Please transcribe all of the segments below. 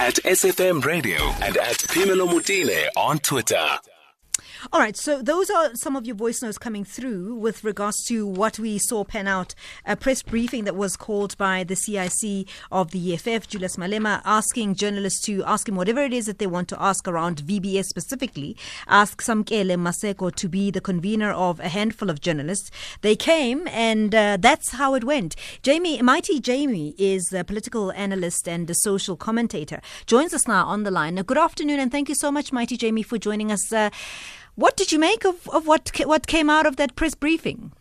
at SAfm Radio and at Phemelo Motene on Twitter. All right, so those are some of your voice notes coming through with regards to what we saw pan out. A press briefing that was called by the CIC of the EFF, Julius Malema, asking journalists to ask him whatever it is that they want to ask around VBS specifically. Ask Samkele Maseko to be the convener of a handful of journalists. They came, and uh, that's how it went. Jamie, Mighty Jamie is a political analyst and a social commentator. Joins us now on the line. Good afternoon, and thank you so much, Mighty Jamie, for joining us. Uh, what did you make of, of what what came out of that press briefing?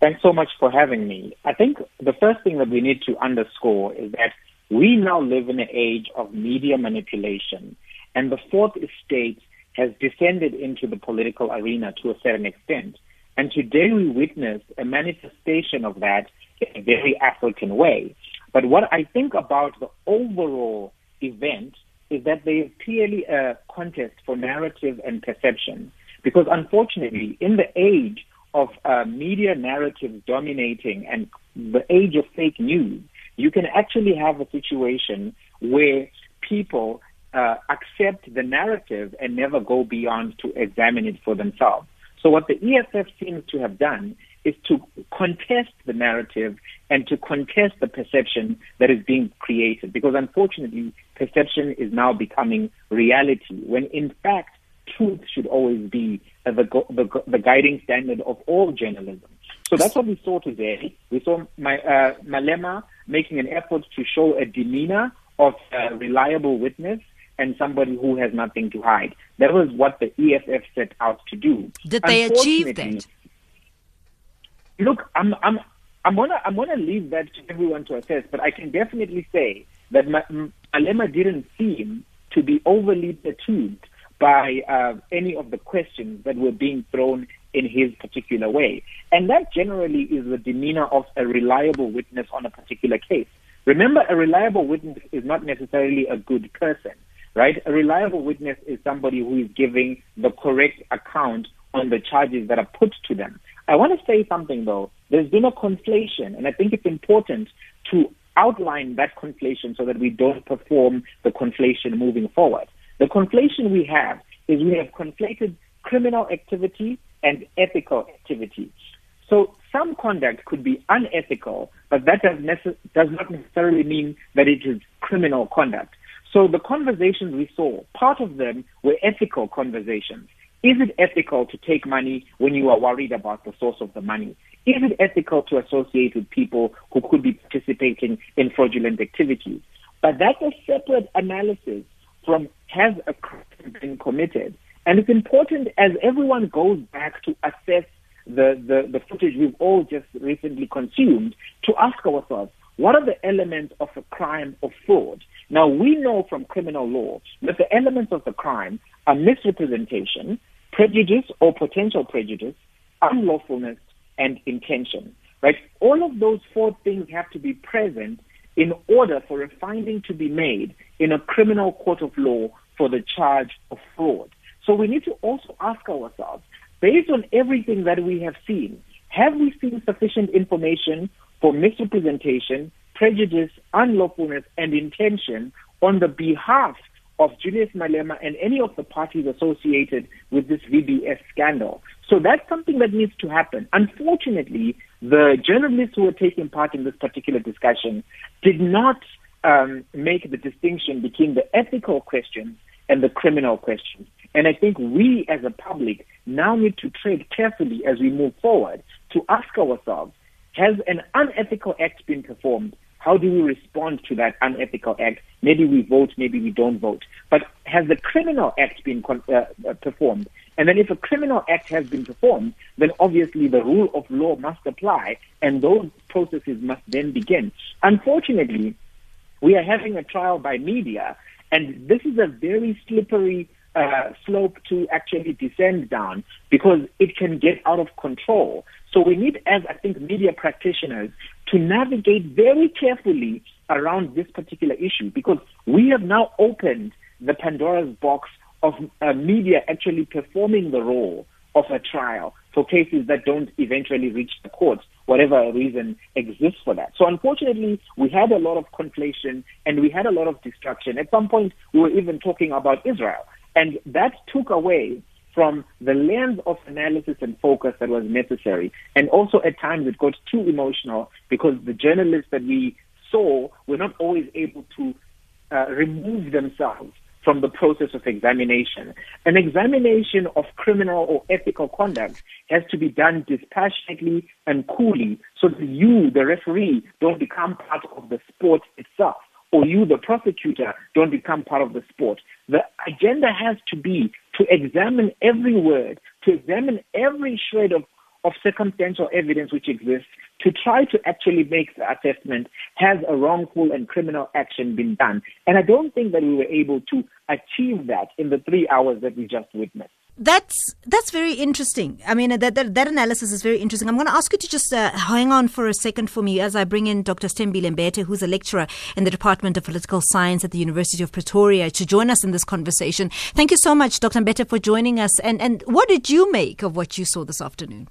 Thanks so much for having me. I think the first thing that we need to underscore is that we now live in an age of media manipulation, and the fourth estate has descended into the political arena to a certain extent. And today we witness a manifestation of that in a very African way. But what I think about the overall event is that there is clearly a contest for narrative and perception. Because unfortunately, in the age of uh, media narratives dominating and the age of fake news, you can actually have a situation where people uh, accept the narrative and never go beyond to examine it for themselves. So what the EFF seems to have done is to contest the narrative and to contest the perception that is being created. Because unfortunately, perception is now becoming reality, when in fact, truth should always be the, the, the guiding standard of all journalism. So that's what we saw today. We saw my, uh, Malema making an effort to show a demeanor of a reliable witness and somebody who has nothing to hide. That was what the EFF set out to do. Did they achieve that? Look, I'm I'm I'm gonna I'm gonna leave that to everyone to assess, but I can definitely say that Malema didn't seem to be overly perturbed by uh, any of the questions that were being thrown in his particular way, and that generally is the demeanor of a reliable witness on a particular case. Remember, a reliable witness is not necessarily a good person, right? A reliable witness is somebody who is giving the correct account on the charges that are put to them. I want to say something though. There's been a conflation, and I think it's important to outline that conflation so that we don't perform the conflation moving forward. The conflation we have is we have conflated criminal activity and ethical activity. So some conduct could be unethical, but that does, nece- does not necessarily mean that it is criminal conduct. So the conversations we saw, part of them were ethical conversations. Is it ethical to take money when you are worried about the source of the money? Is it ethical to associate with people who could be participating in fraudulent activities? But that's a separate analysis from has a crime been committed? And it's important as everyone goes back to assess the, the, the footage we've all just recently consumed to ask ourselves, what are the elements of a crime of fraud? Now, we know from criminal law that the elements of the crime are misrepresentation, prejudice or potential prejudice, unlawfulness, and intention. Right? All of those four things have to be present in order for a finding to be made in a criminal court of law for the charge of fraud. So we need to also ask ourselves, based on everything that we have seen, have we seen sufficient information for misrepresentation, prejudice, unlawfulness, and intention on the behalf of Julius Malema and any of the parties associated with this VBS scandal. So that's something that needs to happen. Unfortunately, the journalists who were taking part in this particular discussion did not um, make the distinction between the ethical questions and the criminal questions. And I think we as a public now need to tread carefully as we move forward to ask ourselves, has an unethical act been performed how do we respond to that unethical act? Maybe we vote, maybe we don't vote. But has the criminal act been uh, uh, performed? And then if a criminal act has been performed, then obviously the rule of law must apply and those processes must then begin. Unfortunately, we are having a trial by media and this is a very slippery uh, slope to actually descend down because it can get out of control. So we need, as I think, media practitioners to navigate very carefully around this particular issue because we have now opened the Pandora's box of uh, media actually performing the role of a trial for cases that don't eventually reach the courts whatever reason exists for that. So unfortunately, we had a lot of conflation and we had a lot of destruction. At some point, we were even talking about Israel. And that took away from the lens of analysis and focus that was necessary. And also at times it got too emotional because the journalists that we saw were not always able to uh, remove themselves from the process of examination. An examination of criminal or ethical conduct has to be done dispassionately and coolly so that you, the referee, don't become part of the sport itself or you, the prosecutor, don't become part of the sport. The agenda has to be to examine every word, to examine every shred of, of circumstantial evidence which exists, to try to actually make the assessment has a wrongful and criminal action been done. And I don't think that we were able to achieve that in the three hours that we just witnessed. That's that's very interesting. I mean, that, that, that analysis is very interesting. I'm going to ask you to just uh, hang on for a second for me as I bring in Dr. Sthembile Mbete, who's a lecturer in the Department of Political Science at the University of Pretoria, to join us in this conversation. Thank you so much, Dr. Mbete, for joining us. And and what did you make of what you saw this afternoon?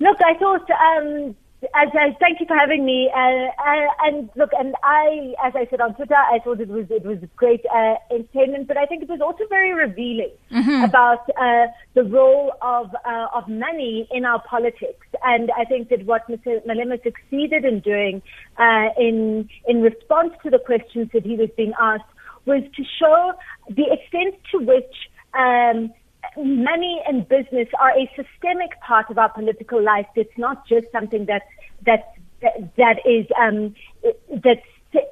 Look, I thought um, as I, thank you for having me. Uh, uh, and look, and I, as I said on Twitter, I thought it was it was great uh, entertainment, but I think it was also very revealing mm-hmm. about uh, the role of uh, of money in our politics. And I think that what Mr. Malema succeeded in doing uh, in in response to the questions that he was being asked was to show the extent to which um, money business are a systemic part of our political life. It's not just something that that that, that is um, that's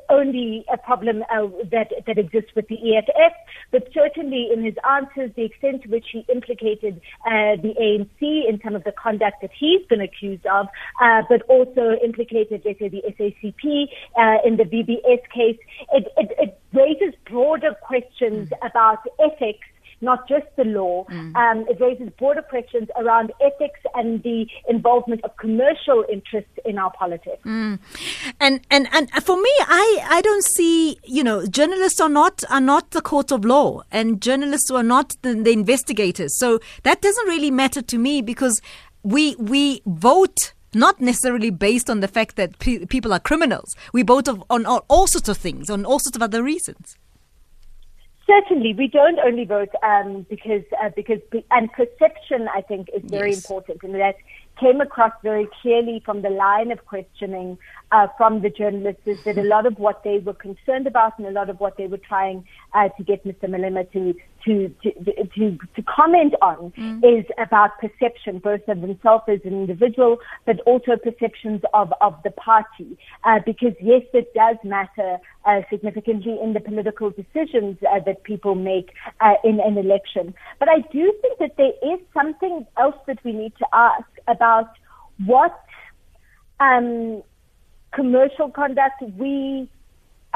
only a problem uh, that that exists with the EFF, but certainly in his answers, the extent to which he implicated uh, the ANC in some of the conduct that he's been accused of, uh, but also implicated, let's say, the SACP uh, in the VBS case, it, it, it raises broader questions mm. about ethics not just the law. Mm. Um, it raises broader questions around ethics and the involvement of commercial interests in our politics. Mm. And and and for me, I I don't see you know journalists are not are not the court of law, and journalists are not the, the investigators. So that doesn't really matter to me because we we vote not necessarily based on the fact that pe- people are criminals. We vote of, on all, all sorts of things, on all sorts of other reasons. Certainly, we don't only vote um, because uh, because and perception I think is very yes. important, and that came across very clearly from the line of questioning uh, from the journalists is that a lot of what they were concerned about and a lot of what they were trying uh, to get Mr. Malema to to to to, to comment on mm. is about perception, both of himself as an individual, but also perceptions of of the party. Uh, because yes, it does matter uh, significantly in the political decisions uh, that people make uh, in an election. But I do think that there is something else that we need to ask about what. Um, commercial conduct we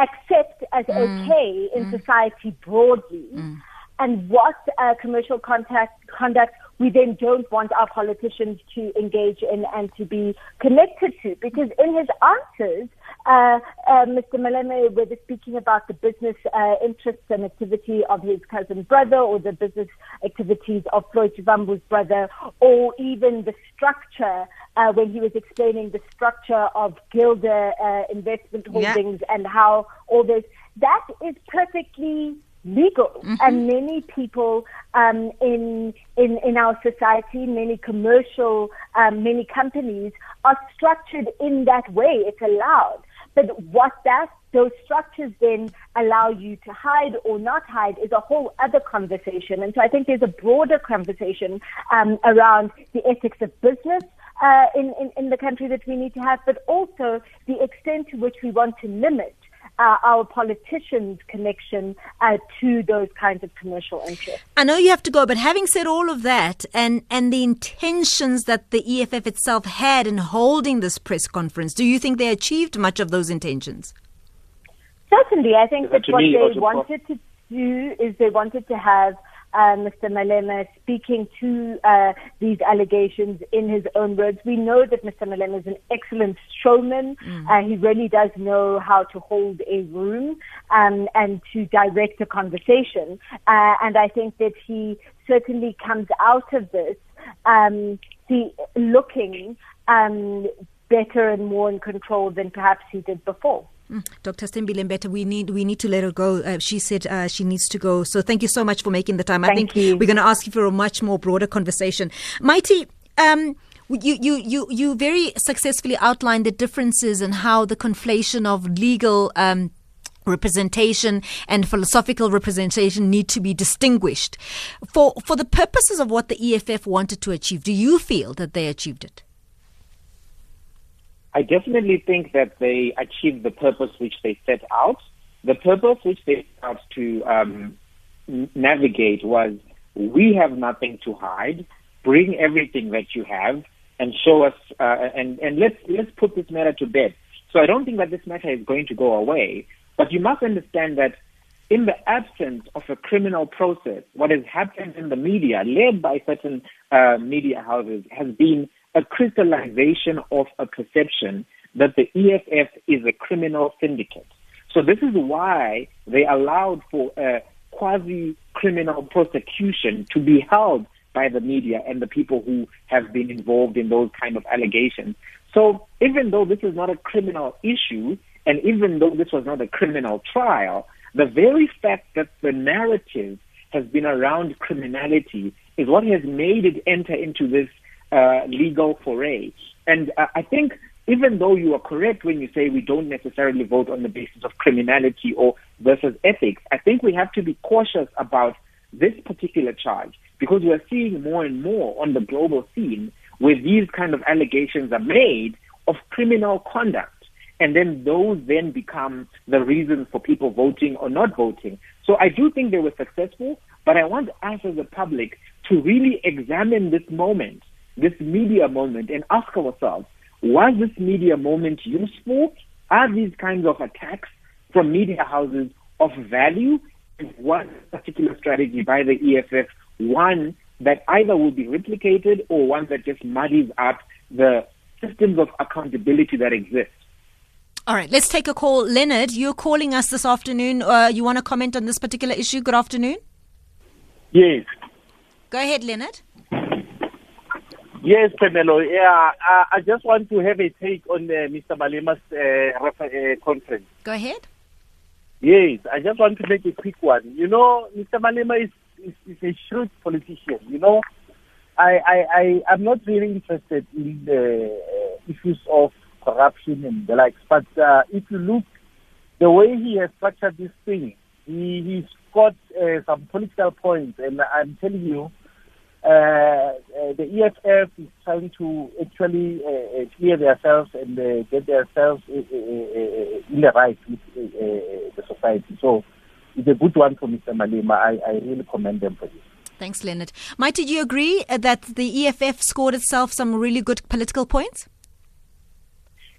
accept as mm. okay in mm. society broadly, mm. and what uh, commercial contact, conduct we then don't want our politicians to engage in and to be connected to. Because in his answers, uh, uh, Mr. Malema, whether speaking about the business uh, interests and activity of his cousin brother or the business activities of Floyd Shivambu's brother, or even the structure uh, when he was explaining the structure of Gilder uh, investment holdings yeah. and how all this, that is perfectly legal. Mm-hmm. And many people um, in, in, in our society, many commercial, um, many companies are structured in that way. It's allowed. But what that those structures then allow you to hide or not hide is a whole other conversation. And so I think there's a broader conversation um, around the ethics of business, uh, in, in, in the country that we need to have, but also the extent to which we want to limit uh, our politicians' connection uh, to those kinds of commercial interests. I know you have to go, but having said all of that and, and the intentions that the EFF itself had in holding this press conference, do you think they achieved much of those intentions? Certainly. I think that what they wanted to do is they wanted to have uh, Mr. Malema speaking to uh, these allegations in his own words. We know that Mr. Malema is an excellent showman. Mm. Uh, he really does know how to hold a room um, and to direct a conversation. Uh, and I think that he certainly comes out of this um, see looking um, better and more in control than perhaps he did before. Mm. Dr. Sthembile Mbete, we need we need to let her go. Uh, she said uh, she needs to go. So thank you so much for making the time. Thank I think you. we're going to ask you for a much more broader conversation. Mighty, um, you, you, you, you very successfully outlined the differences and how the conflation of legal um, representation and philosophical representation need to be distinguished. For, for the purposes of what the EFF wanted to achieve, do you feel that they achieved it? I definitely think that they achieved the purpose which they set out. The purpose which they set out to um, navigate was we have nothing to hide. Bring everything that you have and show us, uh, and, and let's, let's put this matter to bed. So I don't think that this matter is going to go away. But you must understand that in the absence of a criminal process, what has happened in the media, led by certain uh, media houses, has been a crystallization of a perception that the EFF is a criminal syndicate. So this is why they allowed for a quasi-criminal prosecution to be held by the media and the people who have been involved in those kind of allegations. So even though this is not a criminal issue, and even though this was not a criminal trial, the very fact that the narrative has been around criminality is what has made it enter into this uh, legal foray. And uh, I think even though you are correct when you say we don't necessarily vote on the basis of criminality or versus ethics, I think we have to be cautious about this particular charge because we are seeing more and more on the global scene where these kind of allegations are made of criminal conduct. And then those then become the reason for people voting or not voting. So I do think they were successful, but I want us as a public to really examine this moment this media moment and ask ourselves, was this media moment useful? Are these kinds of attacks from media houses of value? And was particular strategy by the EFF one that either will be replicated or one that just muddies up the systems of accountability that exist? All right, let's take a call. Leonard, you're calling us this afternoon. Uh, you want to comment on this particular issue? Good afternoon. Yes. Go ahead, Leonard. Yes, Phemelo. Yeah, I, I just want to have a take on uh, Mr. Malema's uh, uh, conference. Go ahead. Yes, I just want to make a quick one. You know, Mr. Malema is, is, is a shrewd politician. You know, I, I, I, I'm not really interested in the uh, issues of corruption and the likes, but uh, if you look the way he has structured this thing, he, he's got uh, some political points, and I'm telling you, Uh, uh, the EFF is trying to actually uh, uh clear themselves and get themselves in the right with the society. So it's a good one for Mr. Malema. I, I really commend them for this. Thanks, Leonard. Mike, did you agree that the EFF scored itself some really good political points?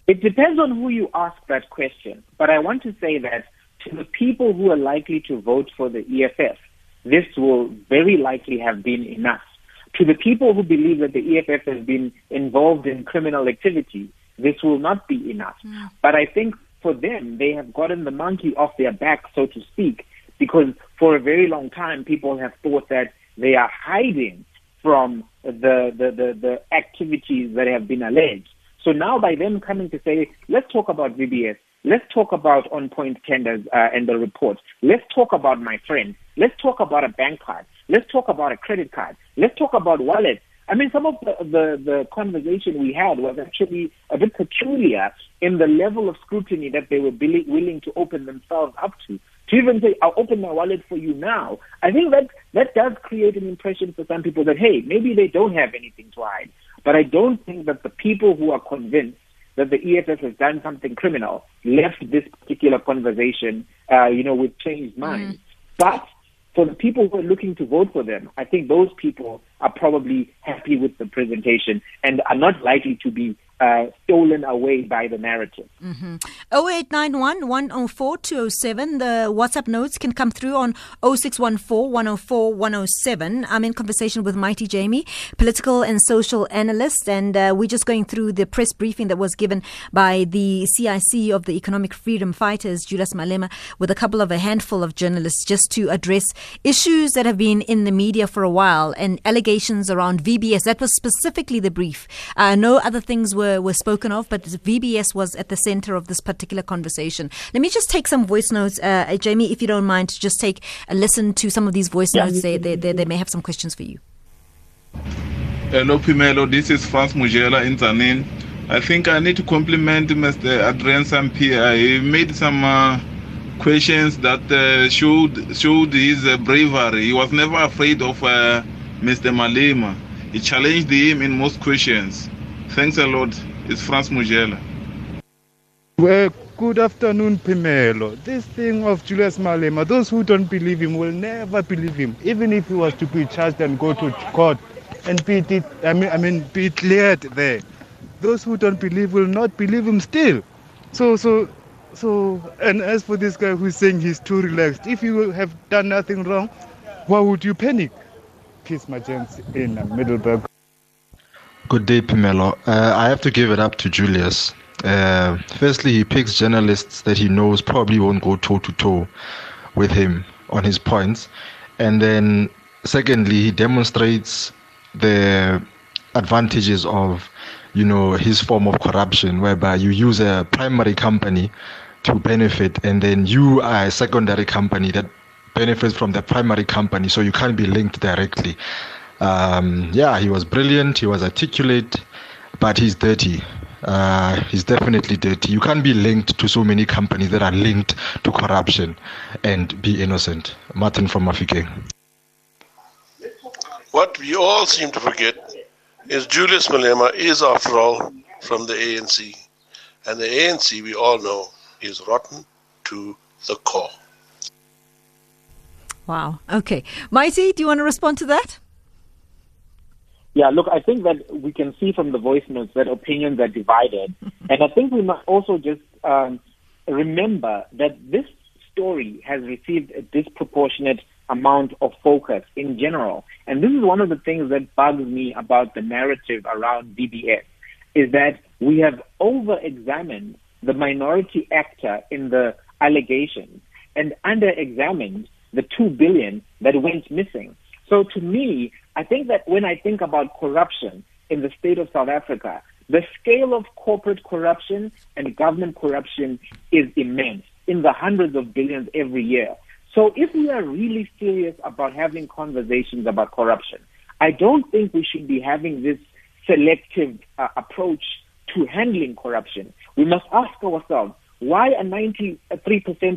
It depends on who you ask that question. But I want to say that to the people who are likely to vote for the EFF, this will very likely have been enough to the people who believe that the EFF has been involved in criminal activity, this will not be enough. Mm. But I think for them, they have gotten the monkey off their back, so to speak, because for a very long time, people have thought that they are hiding from the, the, the, the activities that have been alleged. So now by them coming to say, let's talk about VBS, let's talk about on-point tenders uh, and the report, let's talk about my friend, let's talk about a bank card, Let's talk about a credit card. Let's talk about wallets. I mean, some of the, the, the conversation we had was actually a bit peculiar in the level of scrutiny that they were willing to open themselves up to. To even say, I'll open my wallet for you now. I think that that does create an impression for some people that, hey, maybe they don't have anything to hide. But I don't think that the people who are convinced that the EFF has done something criminal left this particular conversation, uh, you know, with changed minds. Mm. But for the people who are looking to vote for them, I think those people are probably happy with the presentation and are not likely to be uh, stolen away by the narrative. Mm-hmm. 0891 104 207. The WhatsApp notes can come through on 0614 104 107. I'm in conversation with Mighty Jamie, political and social analyst, and uh, we're just going through the press briefing that was given by the CIC of the Economic Freedom Fighters, Julius Malema, with a couple of a handful of journalists just to address issues that have been in the media for a while and allegations around VBS. That was specifically the brief. Uh, no other things were were, were spoken of, but VBS was at the center of this particular conversation. Let me just take some voice notes, uh, Jamie, if you don't mind, to just take a listen to some of these voice yeah. notes. They, they, they, they may have some questions for you. Hello, Phemelo. This is Franz Mujela in Zanin. I think I need to compliment Mr. Adrian Sampear. He made some uh, questions that uh, showed showed his uh, bravery. He was never afraid of uh, Mr. Malema. He challenged him in most questions. Thanks a lot. It's Franz Mujela. Well, good afternoon, Phemelo. This thing of Julius Malema, those who don't believe him will never believe him, even if he was to be charged and go to court and be, I mean, I mean, be cleared there. Those who don't believe will not believe him still. So, so, so, and as for this guy who's saying he's too relaxed, if you have done nothing wrong, why would you panic? Peace, my gents, in Middelburg. Good day, Phemelo. Uh, I have to give it up to Julius. Uh, firstly, he picks journalists that he knows probably won't go toe to toe with him on his points. And then, secondly, he demonstrates the advantages of, you know, his form of corruption, whereby you use a primary company to benefit, and then you are a secondary company that benefits from the primary company, so you can't be linked directly. Um, yeah, he was brilliant. He was articulate, but he's dirty. Uh, he's definitely dirty. You can't be linked to so many companies that are linked to corruption and be innocent. Martin from Mafikeng. What we all seem to forget is Julius Malema is, after all, from the ANC. And the ANC, we all know, is rotten to the core. Wow. Okay. Mighty, do you want to respond to that? Yeah, look, I think that we can see from the voice notes that opinions are divided. and I think we must also just um, remember that this story has received a disproportionate amount of focus in general. And this is one of the things that bugs me about the narrative around VBS, is that we have over-examined the minority actor in the allegations and under-examined the two billion that went missing. So to me, I think that when I think about corruption in the state of South Africa, the scale of corporate corruption and government corruption is immense in the hundreds of billions every year. So if we are really serious about having conversations about corruption, I don't think we should be having this selective uh, approach to handling corruption. We must ask ourselves, why are 93%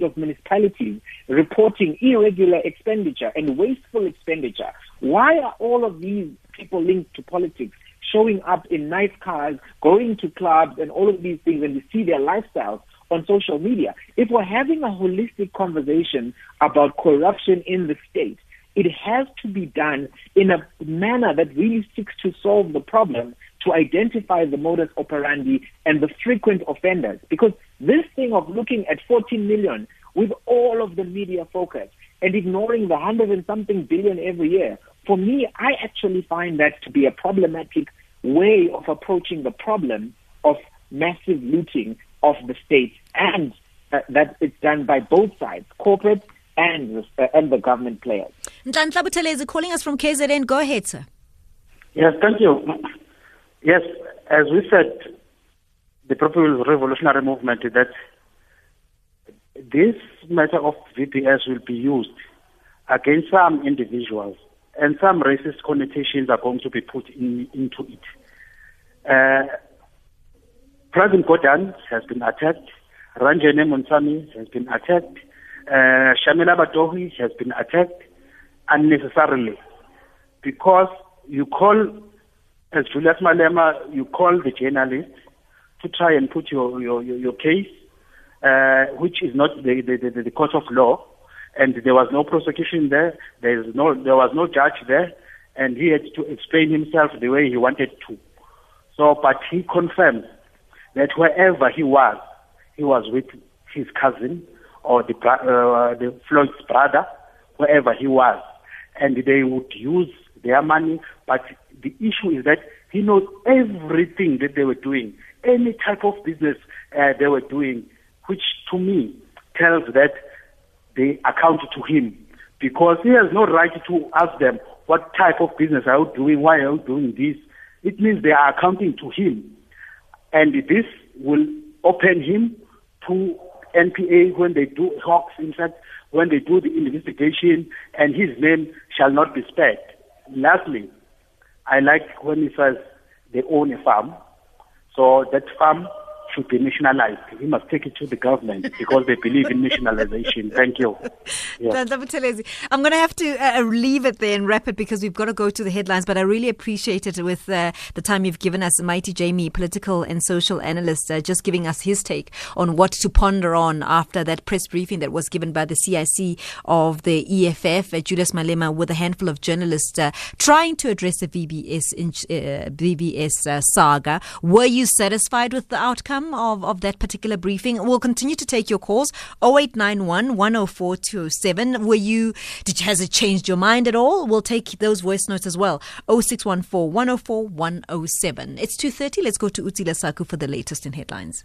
of municipalities reporting irregular expenditure and wasteful expenditure? Why are all of these people linked to politics showing up in nice cars, going to clubs and all of these things and we see their lifestyles on social media? If we're having a holistic conversation about corruption in the state, it has to be done in a manner that really seeks to solve the problem to identify the modus operandi and the frequent offenders. Because this thing of looking at 14 million with all of the media focus and ignoring the hundred and something billion every year, for me, I actually find that to be a problematic way of approaching the problem of massive looting of the state and uh, that it's done by both sides, corporate and, uh, and the government players. Nhlanhla Buthelezi calling us from KZN. Go ahead, sir. Yes, thank you. Yes, as we said, the People's Revolutionary Movement that this matter of VBS will be used against some individuals and some racist connotations are going to be put in, into it. Uh, President has been attacked. Ranjeni Munusamy has been attacked. Uh, Shamila Batohi has been attacked unnecessarily because you call as Julius Malema, you call the journalist to try and put your your your, case, uh, which is not the, the the, the court of law, and there was no prosecution there. There is no there was no judge there, and he had to explain himself the way he wanted to. So, but he confirmed that wherever he was, he was with his cousin or the, uh, the Floyd's brother, wherever he was, and they would use their money. But the issue is that he knows everything that they were doing, any type of business uh, they were doing, which to me tells that they account to him because he has no right to ask them what type of business are you doing, why are you doing this. It means they are accounting to him. And this will open him to NPA when they do Hawks, in fact, when they do the investigation, and his name shall not be spared. Lastly, I like when he says they own a farm. So that farm should be nationalized. We must take it to the government because they believe in nationalization. Thank you. Yeah. I'm going to have to uh, leave it there and wrap it because we've got to go to the headlines. But I really appreciate it with uh, the time you've given us. Mighty Jamie, political and social analyst, uh, just giving us his take on what to ponder on after that press briefing that was given by the CIC of the EFF, uh, Julius Malema, with a handful of journalists uh, trying to address the VBS, in, uh, VBS saga. Were you satisfied with the outcome? Outcome of, of that particular briefing. We'll continue to take your calls 0891 104 207. Were you, did, has it changed your mind at all? We'll take those voice notes as well 0614 104 107. It's 2.30. Let's go to Utila Saku for the latest in headlines.